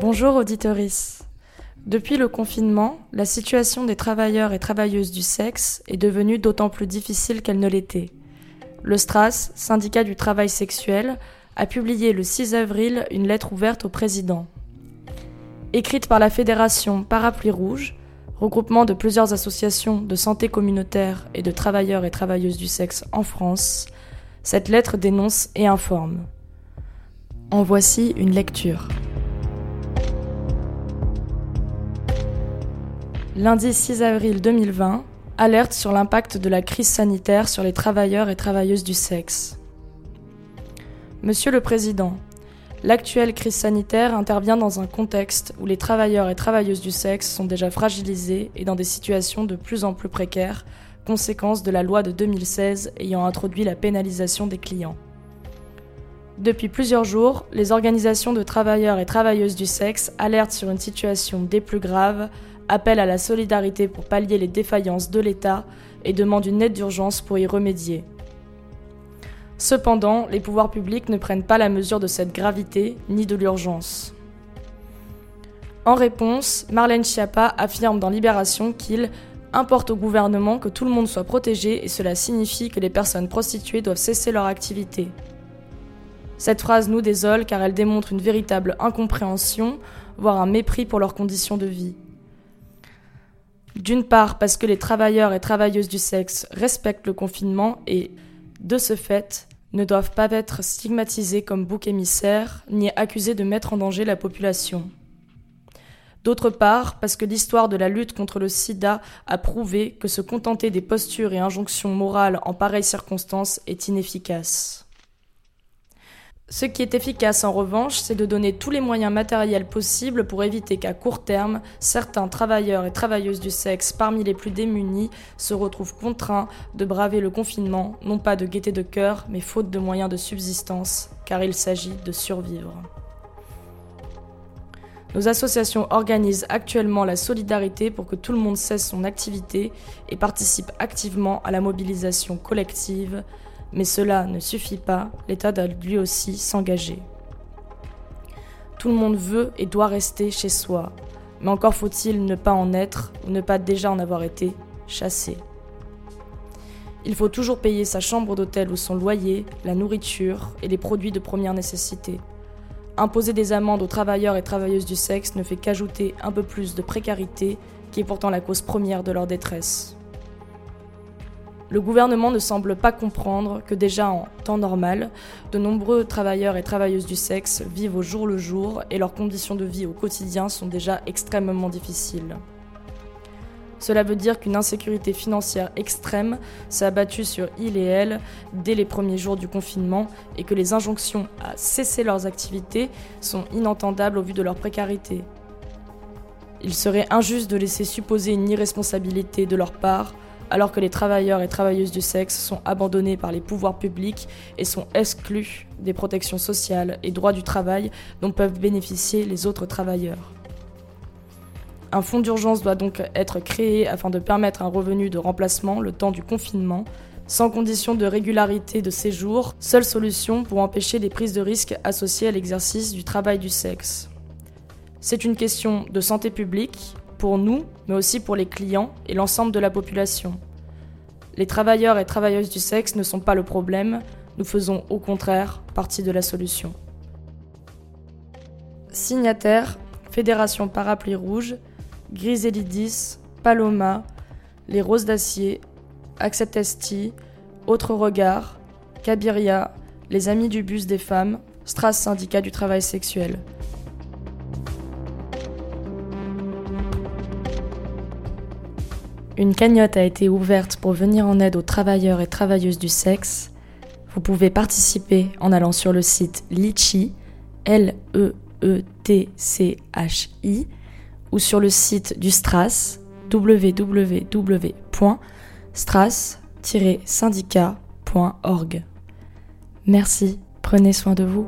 Bonjour auditoris. Depuis le confinement, la situation des travailleurs et travailleuses du sexe est devenue d'autant plus difficile qu'elle ne l'était. Le STRAS, syndicat du travail sexuel, a publié le 6 avril une lettre ouverte au président. Écrite par la Fédération Parapluie Rouge, regroupement de plusieurs associations de santé communautaire et de travailleurs et travailleuses du sexe en France, cette lettre dénonce et informe. En voici une lecture. Lundi 6 avril 2020, alerte sur l'impact de la crise sanitaire sur les travailleurs et travailleuses du sexe. Monsieur le Président, l'actuelle crise sanitaire intervient dans un contexte où les travailleurs et travailleuses du sexe sont déjà fragilisés et dans des situations de plus en plus précaires, conséquence de la loi de 2016 ayant introduit la pénalisation des clients. Depuis plusieurs jours, les organisations de travailleurs et travailleuses du sexe alertent sur une situation des plus graves appelle à la solidarité pour pallier les défaillances de l'État et demande une aide d'urgence pour y remédier. Cependant, les pouvoirs publics ne prennent pas la mesure de cette gravité ni de l'urgence. En réponse, Marlène Schiappa affirme dans Libération qu'il importe au gouvernement que tout le monde soit protégé et cela signifie que les personnes prostituées doivent cesser leur activité. Cette phrase nous désole car elle démontre une véritable incompréhension, voire un mépris pour leurs conditions de vie. D'une part parce que les travailleurs et travailleuses du sexe respectent le confinement et, de ce fait, ne doivent pas être stigmatisés comme boucs émissaires ni accusés de mettre en danger la population. D'autre part, parce que l'histoire de la lutte contre le sida a prouvé que se contenter des postures et injonctions morales en pareilles circonstances est inefficace. Ce qui est efficace en revanche, c'est de donner tous les moyens matériels possibles pour éviter qu'à court terme, certains travailleurs et travailleuses du sexe parmi les plus démunis se retrouvent contraints de braver le confinement, non pas de gaieté de cœur, mais faute de moyens de subsistance, car il s'agit de survivre. Nos associations organisent actuellement la solidarité pour que tout le monde cesse son activité et participe activement à la mobilisation collective mais cela ne suffit pas, l'État doit lui aussi s'engager. Tout le monde veut et doit rester chez soi, mais encore faut-il ne pas en être ou ne pas déjà en avoir été chassé. Il faut toujours payer sa chambre d'hôtel ou son loyer, la nourriture et les produits de première nécessité. Imposer des amendes aux travailleurs et travailleuses du sexe ne fait qu'ajouter un peu plus de précarité, qui est pourtant la cause première de leur détresse. Le gouvernement ne semble pas comprendre que déjà en temps normal, de nombreux travailleurs et travailleuses du sexe vivent au jour le jour et leurs conditions de vie au quotidien sont déjà extrêmement difficiles. Cela veut dire qu'une insécurité financière extrême s'est abattue sur ils et elles dès les premiers jours du confinement et que les injonctions à cesser leurs activités sont inentendables au vu de leur précarité. Il serait injuste de laisser supposer une irresponsabilité de leur part alors que les travailleurs et travailleuses du sexe sont abandonnés par les pouvoirs publics et sont exclus des protections sociales et droits du travail dont peuvent bénéficier les autres travailleurs. Un fonds d'urgence doit donc être créé afin de permettre un revenu de remplacement le temps du confinement, sans condition de régularité de séjour, seule solution pour empêcher les prises de risques associées à l'exercice du travail du sexe. C'est une question de santé publique, pour nous, mais aussi pour les clients et l'ensemble de la population. Les travailleurs et travailleuses du sexe ne sont pas le problème, nous faisons au contraire partie de la solution. Signataires Fédération Parapluie Rouge, Griselidis, Paloma, Les Roses d'Acier, Acceptesti, Autre Regard, Cabiria, Les Amis du Bus des Femmes, Stras Syndicat du Travail Sexuel. Une cagnotte a été ouverte pour venir en aide aux travailleurs et travailleuses du sexe. Vous pouvez participer en allant sur le site Litchi, L-E-E-T-C-H-I, ou sur le site du Stras, www.stras-syndicat.org. Merci, prenez soin de vous.